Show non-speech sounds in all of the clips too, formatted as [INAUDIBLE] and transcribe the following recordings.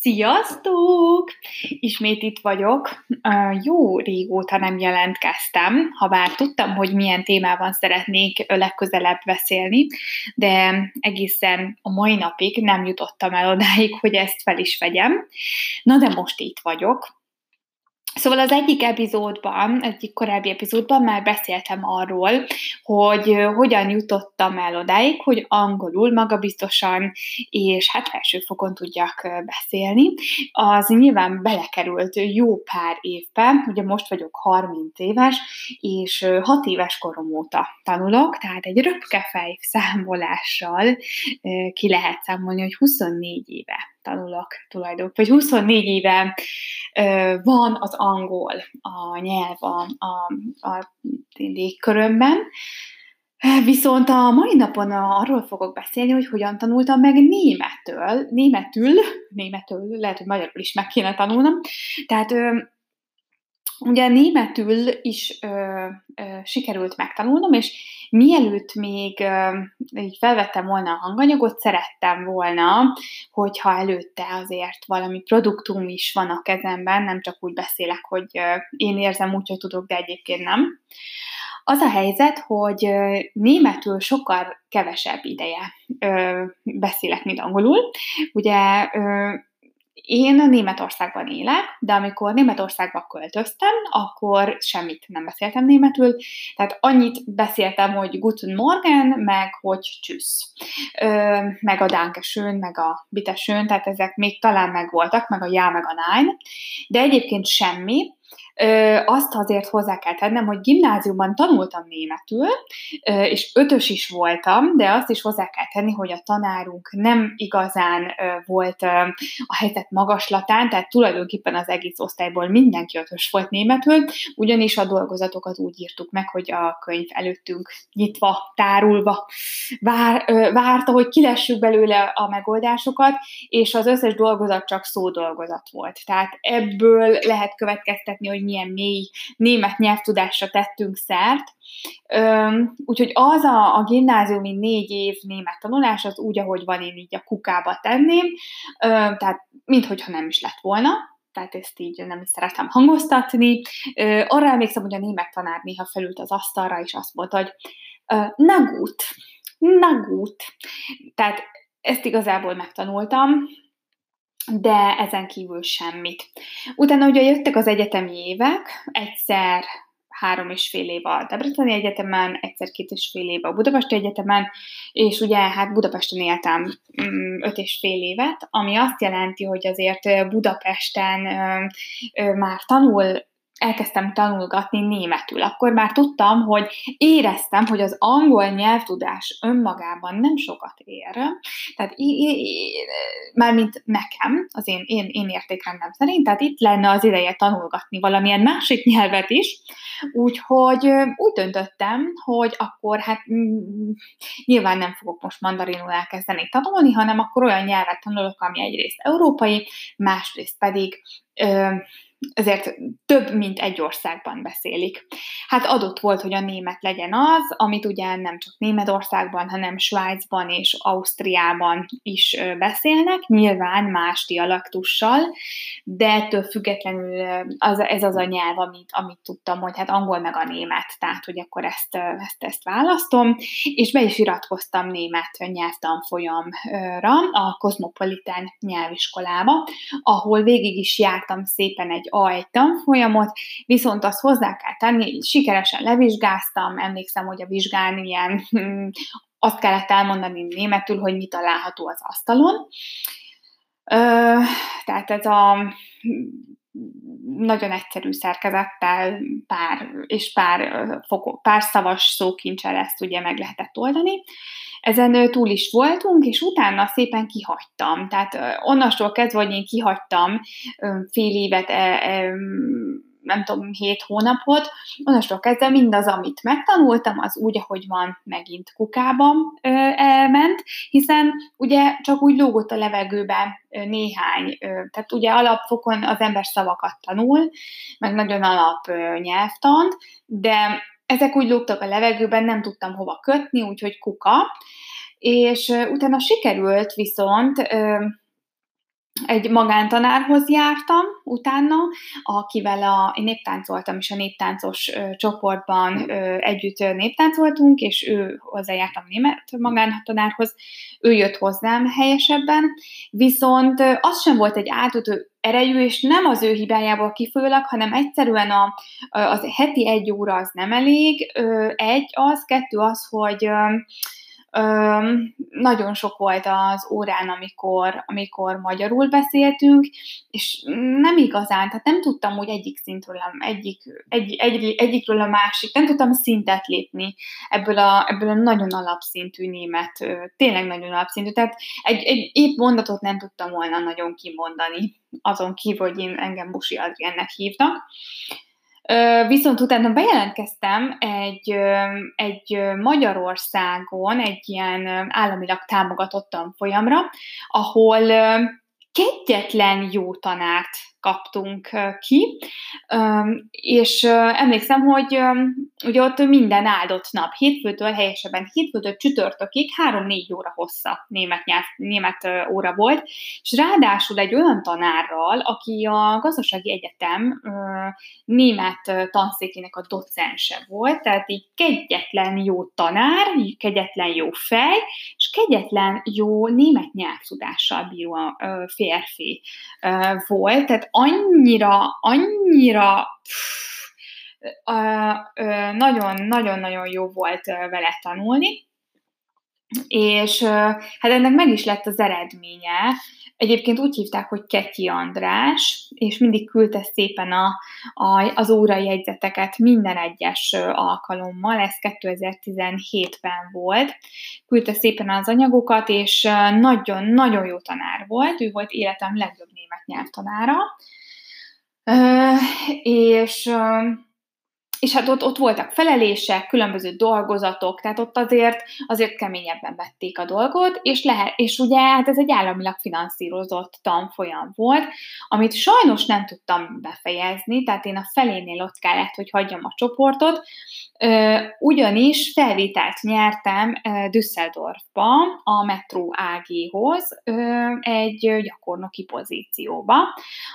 Sziasztok! Ismét itt vagyok. Jó régóta nem jelentkeztem, ha bár tudtam, hogy milyen témában szeretnék legközelebb beszélni, de egészen a mai napig nem jutottam el odáig, hogy ezt fel is vegyem. Na de most itt vagyok, Szóval az egyik epizódban, egyik korábbi epizódban már beszéltem arról, hogy hogyan jutottam el odáig, hogy angolul magabiztosan és hát felsőfokon tudjak beszélni. Az nyilván belekerült jó pár évben, ugye most vagyok 30 éves, és 6 éves korom óta tanulok, tehát egy röpkefej számolással ki lehet számolni, hogy 24 éve tanulok tulajdonképpen, vagy 24 éve ö, van az angol, a nyelv a, a, a légkörömben, Viszont a mai napon arról fogok beszélni, hogy hogyan tanultam meg németül, németül, németül, lehet, hogy magyarul is meg kéne tanulnom. Tehát Ugye németül is ö, ö, sikerült megtanulnom, és mielőtt még ö, így felvettem volna a hanganyagot, szerettem volna, hogyha előtte azért valami produktum is van a kezemben, nem csak úgy beszélek, hogy ö, én érzem úgy, hogy tudok, de egyébként nem. Az a helyzet, hogy németül sokkal kevesebb ideje ö, beszélek, mint angolul. Ugye ö, én Németországban élek, de amikor Németországba költöztem, akkor semmit nem beszéltem németül, tehát annyit beszéltem, hogy Guten Morgen, meg hogy Tschüss, ö, meg a Dankeschön, meg a Bitteschön, tehát ezek még talán megvoltak, meg a Ja, meg a Nein, de egyébként semmi, azt azért hozzá kell tennem, hogy gimnáziumban tanultam németül, és ötös is voltam, de azt is hozzá kell tenni, hogy a tanárunk nem igazán volt a helyzet magaslatán, tehát tulajdonképpen az egész osztályból mindenki ötös volt németül, ugyanis a dolgozatokat úgy írtuk meg, hogy a könyv előttünk nyitva, tárulva vár, várta, hogy kilessük belőle a megoldásokat, és az összes dolgozat csak szódolgozat volt. Tehát ebből lehet következtetni, hogy milyen mély német nyelvtudásra tettünk szert. Úgyhogy az a, a gimnáziumi négy év német tanulás, az úgy, ahogy van, én így a kukába tenném, tehát minthogyha nem is lett volna, tehát ezt így nem is szeretem hangoztatni. Arra emlékszem, hogy a német tanár néha felült az asztalra, és azt mondta, hogy na gut, na gut. Tehát ezt igazából megtanultam, de ezen kívül semmit. Utána ugye jöttek az egyetemi évek, egyszer három és fél év a Debreceni Egyetemen, egyszer két és fél év a Budapesti Egyetemen, és ugye hát Budapesten éltem mm, öt és fél évet, ami azt jelenti, hogy azért Budapesten már tanul elkezdtem tanulgatni németül. Akkor már tudtam, hogy éreztem, hogy az angol nyelvtudás önmagában nem sokat ér. Tehát mármint nekem, az én, én, én értékrendem szerint, tehát itt lenne az ideje tanulgatni valamilyen másik nyelvet is, úgyhogy úgy döntöttem, hogy akkor hát mm, nyilván nem fogok most mandarinul elkezdeni tanulni, hanem akkor olyan nyelvet tanulok, ami egyrészt európai, másrészt pedig ezért több, mint egy országban beszélik. Hát adott volt, hogy a német legyen az, amit ugye nem csak Németországban, hanem Svájcban és Ausztriában is beszélnek, nyilván más dialaktussal, de ettől függetlenül az, ez az a nyelv, amit, amit tudtam, hogy hát angol meg a német, tehát hogy akkor ezt, ezt, ezt választom, és be is iratkoztam német nyelvtanfolyamra, a Cosmopolitan nyelviskolába, ahol végig is jártam szépen egy A1 tanfolyamot, viszont azt hozzá kell tenni, sikeresen levizsgáztam, emlékszem, hogy a vizsgán ilyen azt kellett elmondani németül, hogy mi található az asztalon. Ö, tehát ez a nagyon egyszerű szerkezettel pár, és pár, pár szavas szókincsel ezt ugye meg lehetett oldani. Ezen túl is voltunk, és utána szépen kihagytam. Tehát onnastól kezdve, hogy én kihagytam fél évet, e, e, nem tudom, hét hónapot, onnastól kezdve mindaz, amit megtanultam, az úgy, ahogy van, megint kukába ment, hiszen ugye csak úgy lógott a levegőbe néhány, tehát ugye alapfokon az ember szavakat tanul, meg nagyon alap nyelvtant, de ezek úgy lógtak a levegőben, nem tudtam hova kötni, úgyhogy kuka. És utána sikerült viszont egy magántanárhoz jártam utána, akivel a, én néptáncoltam, és a néptáncos ö, csoportban ö, együtt néptáncoltunk, és ő hozzájártam német magántanárhoz, ő jött hozzám helyesebben, viszont ö, az sem volt egy átutó erejű, és nem az ő hibájából kifolyólag, hanem egyszerűen a, az heti egy óra az nem elég, egy az, kettő az, hogy Öm, nagyon sok volt az órán, amikor, amikor magyarul beszéltünk, és nem igazán, tehát nem tudtam úgy egyik szintről, egyik, egy, egy, egyikről a másik, nem tudtam szintet lépni ebből a, ebből a nagyon alapszintű német, tényleg nagyon alapszintű, tehát egy, egy épp mondatot nem tudtam volna nagyon kimondani, azon kívül, hogy én engem Busi Adriennek hívnak. Viszont utána bejelentkeztem egy, egy Magyarországon egy ilyen államilag támogatott tanfolyamra, ahol kegyetlen jó tanárt kaptunk ki, és emlékszem, hogy ugye ott minden áldott nap, hétfőtől helyesebben hétfőtől csütörtökig három-négy óra hossza német, nyelv, német óra volt, és ráadásul egy olyan tanárral, aki a gazdasági egyetem német tanszékének a docense volt, tehát így kegyetlen jó tanár, kegyetlen jó fej, és kegyetlen jó német nyelvtudással bíró férfi volt, tehát annyira, annyira nagyon-nagyon-nagyon jó volt vele tanulni, és hát ennek meg is lett az eredménye. Egyébként úgy hívták, hogy Ketyi András, és mindig küldte szépen a, a, az órai jegyzeteket minden egyes alkalommal, ez 2017-ben volt. Küldte szépen az anyagokat, és nagyon-nagyon jó tanár volt, ő volt életem legjobb német nyelvtanára. És és hát ott, ott voltak felelések, különböző dolgozatok, tehát ott azért, azért keményebben vették a dolgot, és, lehet, és ugye hát ez egy államilag finanszírozott tanfolyam volt, amit sajnos nem tudtam befejezni, tehát én a felénél ott kellett, hogy hagyjam a csoportot, ugyanis felvételt nyertem Düsseldorfba, a Metro AG-hoz egy gyakornoki pozícióba,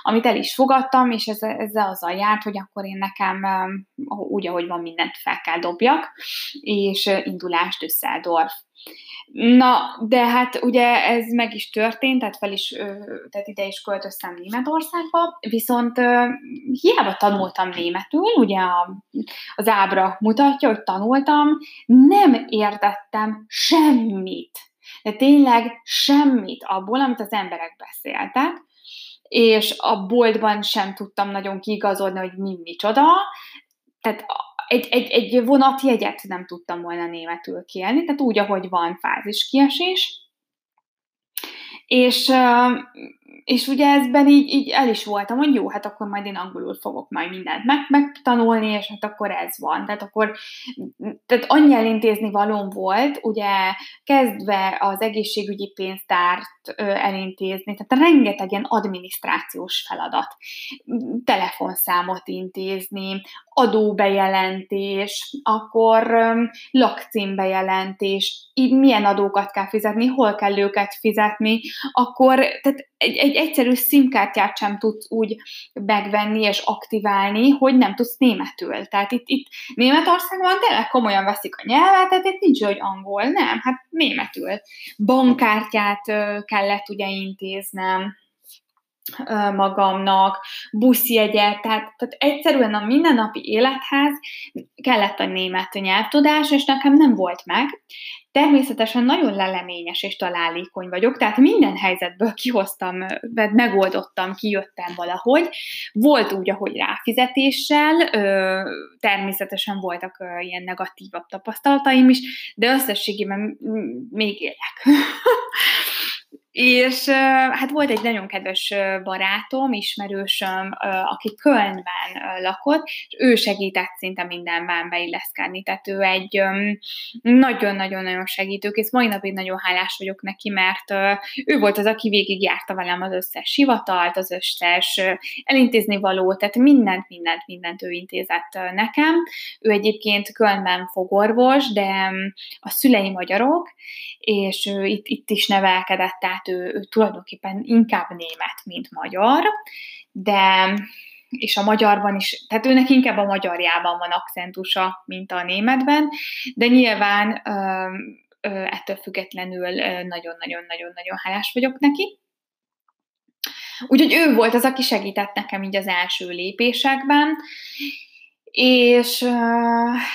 amit el is fogadtam, és ez, ez azzal járt, hogy akkor én nekem úgy, ahogy van, mindent fel kell dobjak, és indulás Düsseldorf. Na, de hát ugye ez meg is történt, tehát fel is, tehát ide is költöztem Németországba, viszont hiába tanultam németül, ugye az ábra mutatja, hogy tanultam, nem értettem semmit. De tényleg semmit abból, amit az emberek beszéltek, és a boltban sem tudtam nagyon kiigazodni, hogy mi micsoda, tehát egy, egy, egy vonatjegyet nem tudtam volna németül kielni, tehát úgy, ahogy van fázis kiesés. És és ugye ezben így, így el is voltam, hogy jó, hát akkor majd én angolul fogok majd mindent meg, megtanulni, és hát akkor ez van. Tehát akkor tehát annyi elintézni valóm volt, ugye kezdve az egészségügyi pénztárt elintézni, tehát rengeteg ilyen adminisztrációs feladat, telefonszámot intézni, adóbejelentés, akkor lakcímbejelentés, milyen adókat kell fizetni, hol kell őket fizetni, akkor tehát egy, egy egyszerű szimkártyát sem tudsz úgy megvenni és aktiválni, hogy nem tudsz németül. Tehát itt, itt Németországban tényleg komolyan veszik a nyelvet, tehát itt nincs, hogy angol, nem, hát németül. Bankkártyát kellett ugye intéznem, magamnak, buszjegyet, tehát, tehát egyszerűen a mindennapi élethez kellett a német nyelvtudás, és nekem nem volt meg. Természetesen nagyon leleményes és találékony vagyok, tehát minden helyzetből kihoztam, megoldottam, kijöttem valahogy. Volt úgy, ahogy ráfizetéssel, természetesen voltak ilyen negatívabb tapasztalataim is, de összességében még élek. [LAUGHS] És hát volt egy nagyon kedves barátom, ismerősöm, aki Kölnben lakott, és ő segített szinte mindenben beilleszkedni. Tehát ő egy nagyon-nagyon-nagyon segítőkész. Mai napig nagyon hálás vagyok neki, mert ő volt az, aki végig járta velem az összes hivatalt, az összes elintézni való, tehát mindent, mindent, mindent ő intézett nekem. Ő egyébként Kölnben fogorvos, de a szülei magyarok, és ő itt, itt is nevelkedett, tehát tehát ő, ő tulajdonképpen inkább német, mint magyar, de és a magyarban is, tehát őnek inkább a magyarjában van akcentusa, mint a németben, de nyilván ettől függetlenül nagyon-nagyon-nagyon-nagyon hálás vagyok neki. Úgyhogy ő volt az, aki segített nekem így az első lépésekben, és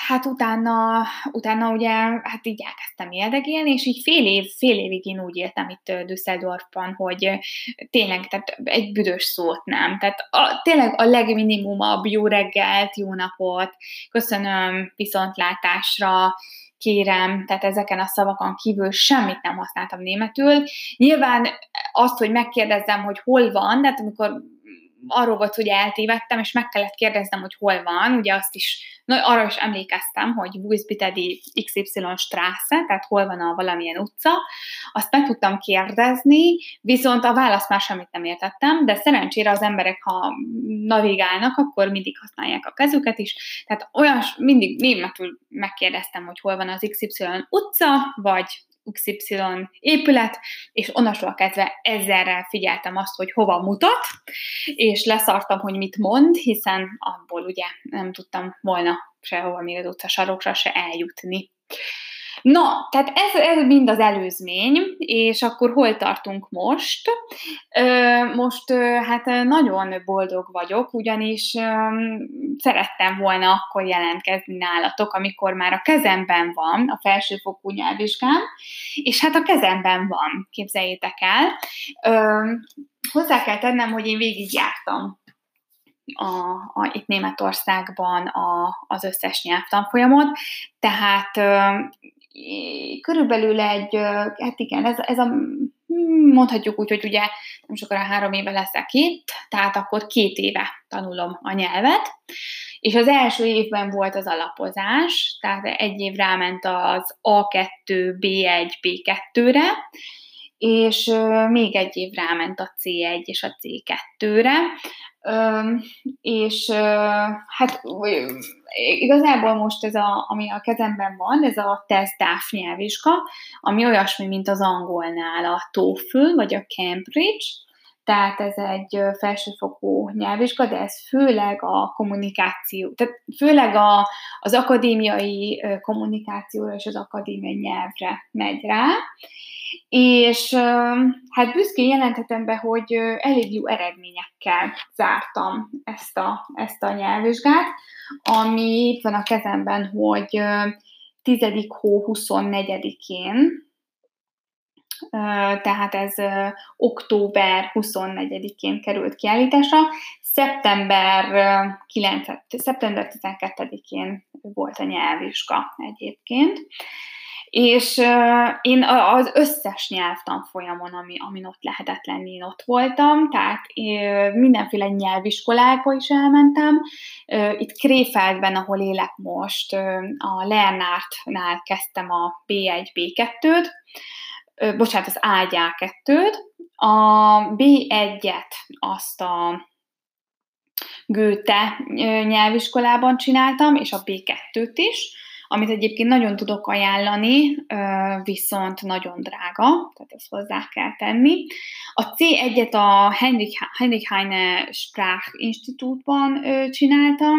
hát utána, utána ugye, hát így elkezdtem éldegélni, és így fél év, fél évig én úgy éltem itt Düsseldorfban, hogy tényleg, tehát egy büdös szót nem. Tehát a, tényleg a legminimumabb jó reggelt, jó napot, köszönöm, viszontlátásra, kérem, tehát ezeken a szavakon kívül semmit nem használtam németül. Nyilván azt, hogy megkérdezzem, hogy hol van, tehát amikor arról volt, hogy eltévedtem, és meg kellett kérdeznem, hogy hol van, ugye azt is, na, arra is emlékeztem, hogy Wuszbitedi XY Strasse, tehát hol van a valamilyen utca, azt meg tudtam kérdezni, viszont a választ már semmit nem értettem, de szerencsére az emberek, ha navigálnak, akkor mindig használják a kezüket is, tehát olyan, mindig németül megkérdeztem, hogy hol van az XY utca, vagy XY épület, és onnastól kezdve ezerrel figyeltem azt, hogy hova mutat, és leszartam, hogy mit mond, hiszen abból ugye nem tudtam volna sehova még az utca sarokra se eljutni. Na, tehát ez, ez mind az előzmény, és akkor hol tartunk most? Most hát nagyon boldog vagyok, ugyanis szerettem volna akkor jelentkezni nálatok, amikor már a kezemben van a felsőfokú nyelvvizsgám, és hát a kezemben van, képzeljétek el. Hozzá kell tennem, hogy én végigjártam a, a, itt Németországban a, az összes nyelvtanfolyamot, tehát körülbelül egy, hát igen, ez, ez a, hmm, mondhatjuk úgy, hogy ugye nem sokára három éve leszek itt, tehát akkor két éve tanulom a nyelvet, és az első évben volt az alapozás, tehát egy év ráment az A2, B1, B2-re, és még egy év ráment a C1 és a C2-re, és hát igazából most ez, a, ami a kezemben van, ez a TESDAF nyelvvizsga, ami olyasmi, mint az angolnál a TOEFL, vagy a Cambridge, tehát ez egy felsőfokú nyelvvizsga, de ez főleg a kommunikáció, tehát főleg a, az akadémiai kommunikációra és az akadémiai nyelvre megy rá, és hát büszkén jelenthetem be, hogy elég jó eredményekkel zártam ezt a, ezt a nyelvvizsgát, ami itt van a kezemben, hogy 10. hó 24-én, tehát ez október 24-én került kiállításra, szeptember 9, szeptember 12-én volt a nyelvvizsga egyébként, és én az összes nyelvtanfolyamon, ami, amin ott lehetett lenni, én ott voltam, tehát mindenféle nyelviskolákba is elmentem. Itt Kréfeldben, ahol élek most, a Lernártnál kezdtem a B1, B2-t, uh, bocsánat, az ágyá 2-t, a B1-et azt a Goethe nyelviskolában csináltam, és a B2-t is, amit egyébként nagyon tudok ajánlani, viszont nagyon drága, tehát ezt hozzá kell tenni. A C1-et a Heinrich Heine Sprach Institutban csináltam,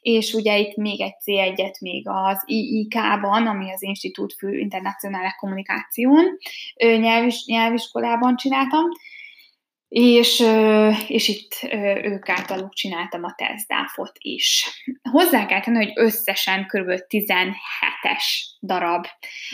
és ugye itt még egy C1-et még az IIK-ban, ami az Institut für Internationale Kommunikation nyelvis, nyelviskolában csináltam, és, és itt ők általuk csináltam a tesztdáfot is. Hozzá kell tenni, hogy összesen kb. 17-es darab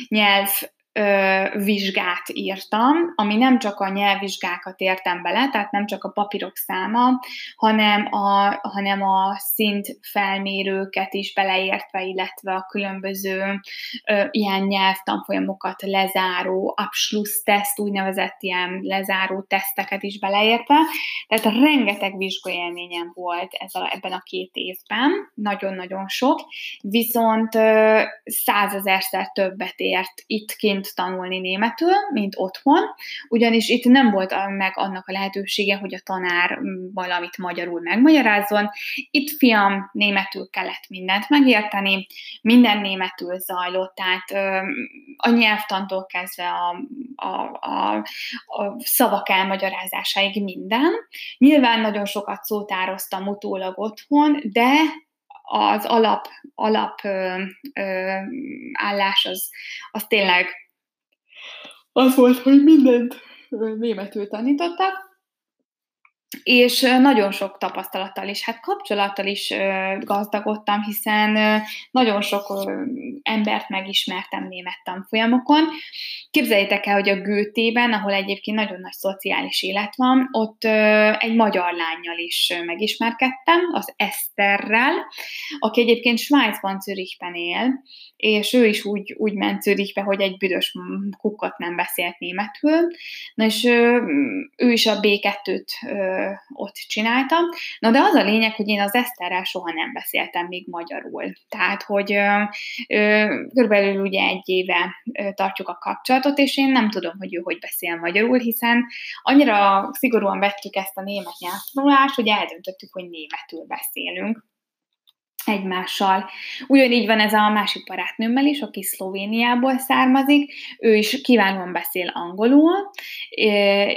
nyelv ö, vizsgát írtam, ami nem csak a nyelvvizsgákat értem bele, tehát nem csak a papírok száma, hanem a, hanem a szint felmérőket is beleértve, illetve a különböző ö, ilyen nyelvtanfolyamokat lezáró Abschluss-teszt, úgynevezett ilyen lezáró teszteket is beleértve. Tehát rengeteg vizsgaélményem volt ez a, ebben a két évben, nagyon-nagyon sok, viszont százezerszer többet ért itt kint kint tanulni németül, mint otthon, ugyanis itt nem volt meg annak a lehetősége, hogy a tanár valamit magyarul megmagyarázzon. Itt fiam németül kellett mindent megérteni, minden németül zajlott, tehát a nyelvtantól kezdve a, a, a, a szavak elmagyarázásáig minden. Nyilván nagyon sokat szótároztam utólag otthon, de az alap, alap ö, ö, állás az, az tényleg az volt, hogy mindent németül tanítottak, és nagyon sok tapasztalattal is, hát kapcsolattal is gazdagodtam, hiszen nagyon sok embert megismertem német tanfolyamokon. Képzeljétek el, hogy a Gőtében, ahol egyébként nagyon nagy szociális élet van, ott egy magyar lányjal is megismerkedtem, az Eszterrel, aki egyébként Svájcban, Zürichben él, és ő is úgy, úgy ment Zürichbe, hogy egy büdös kukkot nem beszélt németül, na és ő is a B2-t ott csináltam. Na de az a lényeg, hogy én az Eszterrel soha nem beszéltem még magyarul. Tehát, hogy körülbelül ugye egy éve tartjuk a kapcsolatot, és én nem tudom, hogy ő hogy beszél magyarul, hiszen annyira szigorúan vettük ezt a német nyelvtanulást, hogy eldöntöttük, hogy németül beszélünk egymással. Ugyanígy van ez a másik barátnőmmel is, aki Szlovéniából származik, ő is kiválóan beszél angolul,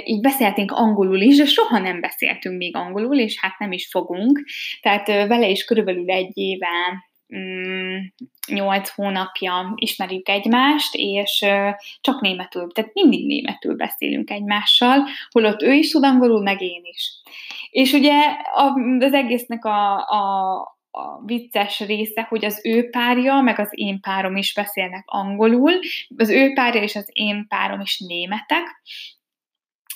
így beszéltünk angolul is, de soha nem beszéltünk még angolul, és hát nem is fogunk, tehát vele is körülbelül egy éve mm, nyolc hónapja ismerjük egymást, és csak németül, tehát mindig németül beszélünk egymással, holott ő is tud angolul, meg én is. És ugye az egésznek a, a, a vicces része, hogy az ő párja, meg az én párom is beszélnek angolul, az ő párja és az én párom is németek,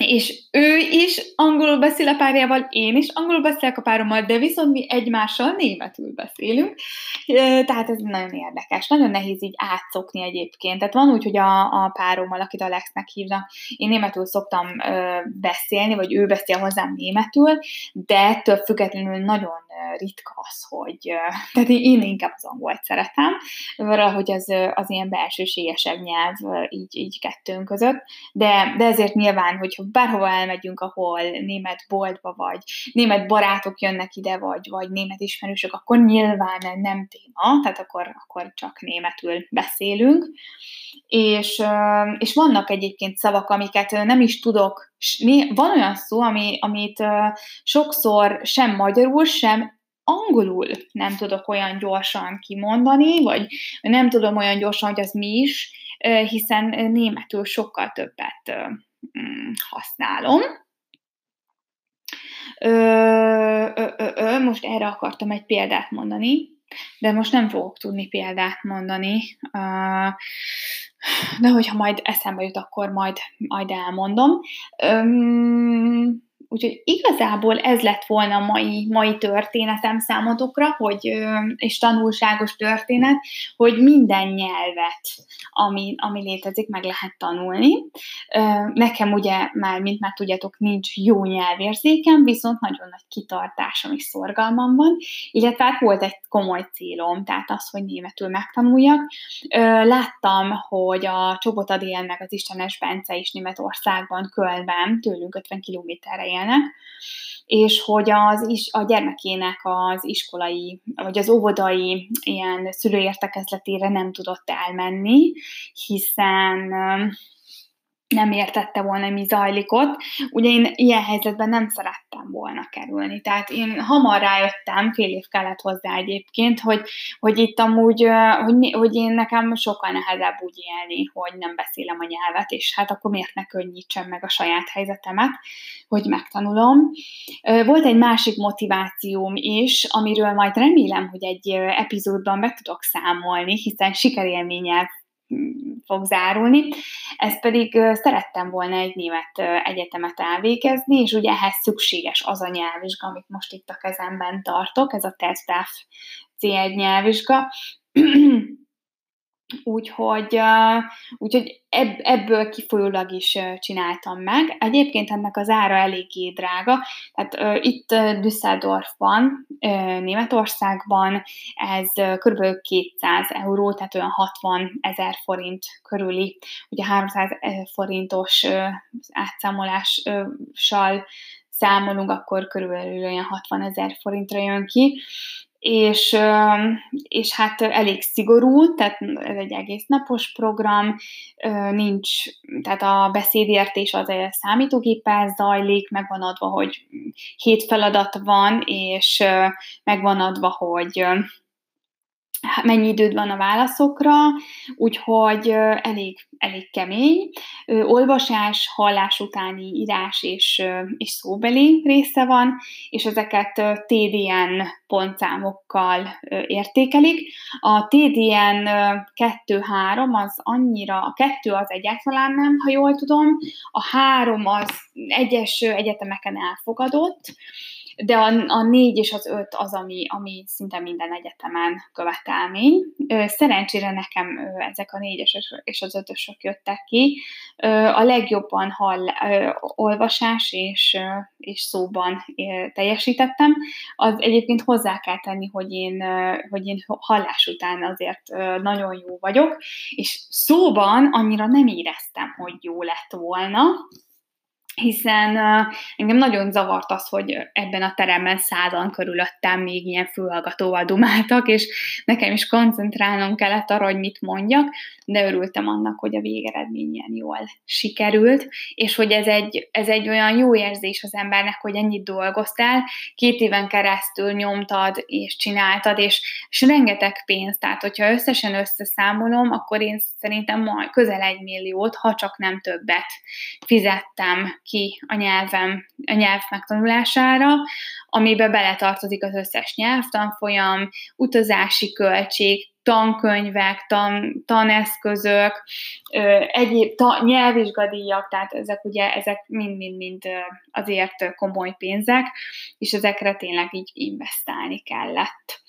és ő is angolul beszél a párjával, én is angolul beszélek a párommal, de viszont mi egymással németül beszélünk. Tehát ez nagyon érdekes, nagyon nehéz így átszokni egyébként. Tehát van úgy, hogy a, a párommal, akit Alexnek hívnak, én németül szoktam ö, beszélni, vagy ő beszél hozzám németül, de ettől függetlenül nagyon ritka az, hogy tehát én inkább az angolt szeretem, valahogy az, az ilyen belsőségesebb nyelv így, így kettőnk között, de, de ezért nyilván, hogyha bárhova elmegyünk, ahol német boltba, vagy német barátok jönnek ide, vagy, vagy német ismerősök, akkor nyilván nem téma, tehát akkor, akkor csak németül beszélünk. És, és vannak egyébként szavak, amiket nem is tudok, van olyan szó, ami, amit sokszor sem magyarul, sem angolul nem tudok olyan gyorsan kimondani, vagy nem tudom olyan gyorsan, hogy az mi is, hiszen németül sokkal többet használom. Ö, ö, ö, ö, most erre akartam egy példát mondani, de most nem fogok tudni példát mondani. De hogyha majd eszembe jut, akkor majd, majd elmondom. Úgyhogy igazából ez lett volna a mai, mai történetem számotokra, hogy, és tanulságos történet, hogy minden nyelvet, ami, ami létezik, meg lehet tanulni. Nekem ugye már, mint már tudjátok, nincs jó nyelvérzékem, viszont nagyon nagy kitartásom és szorgalmam van, illetve hát volt egy komoly célom, tehát az, hogy németül megtanuljak. Láttam, hogy a Csobot Adél meg az Istenes Bence is Németországban, Kölnben, tőlünk 50 kilométerre élnek, és hogy az is, a gyermekének az iskolai, vagy az óvodai ilyen szülőértekezletére nem tudott elmenni, hiszen nem értette volna, mi zajlik ott. Ugye én ilyen helyzetben nem szerettem volna kerülni. Tehát én hamar rájöttem, fél év kellett hozzá egyébként, hogy, hogy itt amúgy, hogy, hogy én nekem sokkal nehezebb úgy élni, hogy nem beszélem a nyelvet, és hát akkor miért ne könnyítsem meg a saját helyzetemet, hogy megtanulom. Volt egy másik motivációm is, amiről majd remélem, hogy egy epizódban meg tudok számolni, hiszen sikerélménnyel fog zárulni. Ez pedig szerettem volna egy német egyetemet elvégezni, és ugye ehhez szükséges az a nyelvvizsga, amit most itt a kezemben tartok, ez a TESDAF C1 nyelvvizsga. [CLEARS THROAT] Úgyhogy, úgyhogy ebből kifolyólag is csináltam meg. Egyébként ennek az ára eléggé drága, tehát itt Düsseldorfban, Németországban ez kb. 200 euró, tehát olyan 60 ezer forint körüli, ugye 300 forintos átszámolással számolunk, akkor körülbelül olyan 60 ezer forintra jön ki, és, és hát elég szigorú, tehát ez egy egész napos program, nincs, tehát a beszédértés az egy számítógéppel zajlik, meg van adva, hogy hét feladat van, és meg van adva, hogy mennyi időd van a válaszokra, úgyhogy elég, elég kemény. Olvasás, hallás utáni írás és, és szóbeli része van, és ezeket TDN pontszámokkal értékelik. A TDN 2-3 az annyira, a 2 az egyáltalán nem, ha jól tudom, a 3 az egyes egyetemeken elfogadott, de a, a négy és az öt az, ami, ami szinte minden egyetemen követelmény. Szerencsére nekem ezek a négyes és az ötösök jöttek ki. A legjobban hall, olvasás és, és szóban teljesítettem. Az egyébként hozzá kell tenni, hogy én, hogy én hallás után azért nagyon jó vagyok, és szóban annyira nem éreztem, hogy jó lett volna, hiszen uh, engem nagyon zavart az, hogy ebben a teremben százan körülöttem még ilyen fülhallgatóval dumáltak, és nekem is koncentrálnom kellett arra, hogy mit mondjak, de örültem annak, hogy a végeredmény ilyen jól sikerült, és hogy ez egy, ez egy olyan jó érzés az embernek, hogy ennyit dolgoztál, két éven keresztül nyomtad és csináltad, és, és rengeteg pénzt, tehát hogyha összesen összeszámolom, akkor én szerintem majd közel egy milliót, ha csak nem többet fizettem ki a nyelvem, a nyelv megtanulására, amibe beletartozik az összes nyelvtanfolyam, utazási költség, tankönyvek, tan, taneszközök, egyéb ta, nyelvvizsgadíjak, tehát ezek ugye, ezek mind-mind-mind azért komoly pénzek, és ezekre tényleg így investálni kellett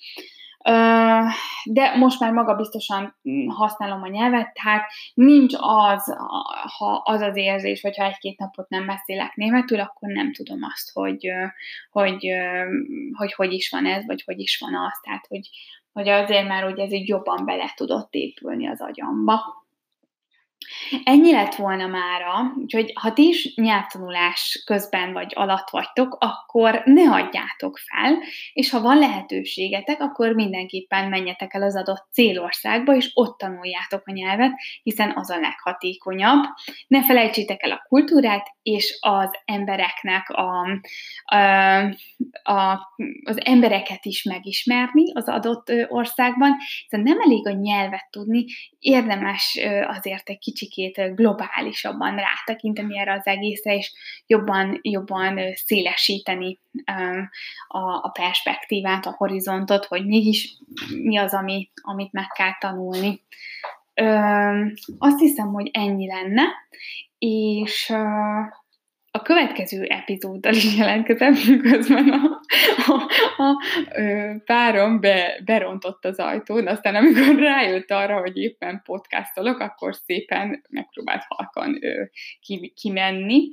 de most már magabiztosan használom a nyelvet, tehát nincs az, ha az az érzés, hogyha egy-két napot nem beszélek németül, akkor nem tudom azt, hogy hogy, hogy, hogy is van ez, vagy hogy is van az, tehát hogy, hogy azért már hogy ez így jobban bele tudott épülni az agyamba. Ennyi lett volna mára, úgyhogy ha ti is nyelvtanulás közben vagy alatt vagytok, akkor ne adjátok fel, és ha van lehetőségetek, akkor mindenképpen menjetek el az adott célországba, és ott tanuljátok a nyelvet, hiszen az a leghatékonyabb. Ne felejtsétek el a kultúrát, és az embereknek a, a, a, az embereket is megismerni az adott országban, hiszen nem elég a nyelvet tudni, érdemes azért egy kicsikét globálisabban rátekinteni erre az egészre, és jobban, jobban szélesíteni a, a perspektívát, a horizontot, hogy mégis mi az, ami, amit meg kell tanulni. Ö, azt hiszem, hogy ennyi lenne, és a következő epizóddal is jelentkezem, miközben a, a, a, a párom be, berontott az ajtón, aztán amikor rájött arra, hogy éppen podcastolok, akkor szépen megpróbált halkan ki, kimenni.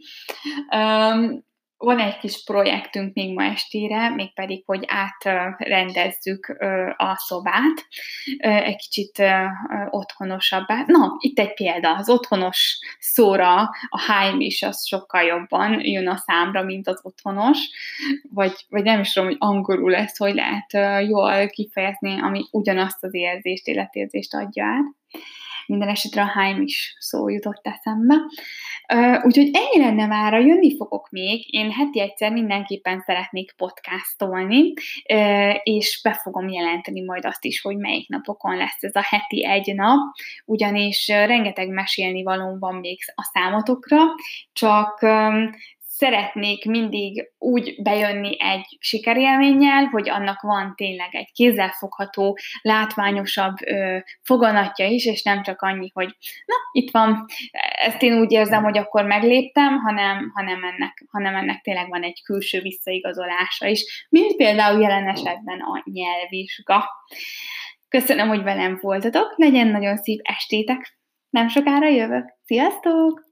Um, van egy kis projektünk még ma estére, mégpedig, hogy átrendezzük a szobát, egy kicsit otthonosabbá. Na, itt egy példa, az otthonos szóra a hájm is az sokkal jobban jön a számra, mint az otthonos, vagy, vagy nem is tudom, hogy angolul ezt, hogy lehet jól kifejezni, ami ugyanazt az érzést, életérzést adja át minden esetre a Heim is szó jutott eszembe. Úgyhogy ennyi lenne már, jönni fogok még, én heti egyszer mindenképpen szeretnék podcastolni, és be fogom jelenteni majd azt is, hogy melyik napokon lesz ez a heti egy nap, ugyanis rengeteg mesélni valóm van még a számotokra, csak szeretnék mindig úgy bejönni egy sikerélménnyel, hogy annak van tényleg egy kézzelfogható, látványosabb ö, foganatja is, és nem csak annyi, hogy na, itt van, ezt én úgy érzem, hogy akkor megléptem, hanem, hanem, ennek, hanem ennek tényleg van egy külső visszaigazolása is, mint például jelen esetben a nyelvvizsga. Köszönöm, hogy velem voltatok, legyen nagyon szép estétek. Nem sokára jövök. Sziasztok!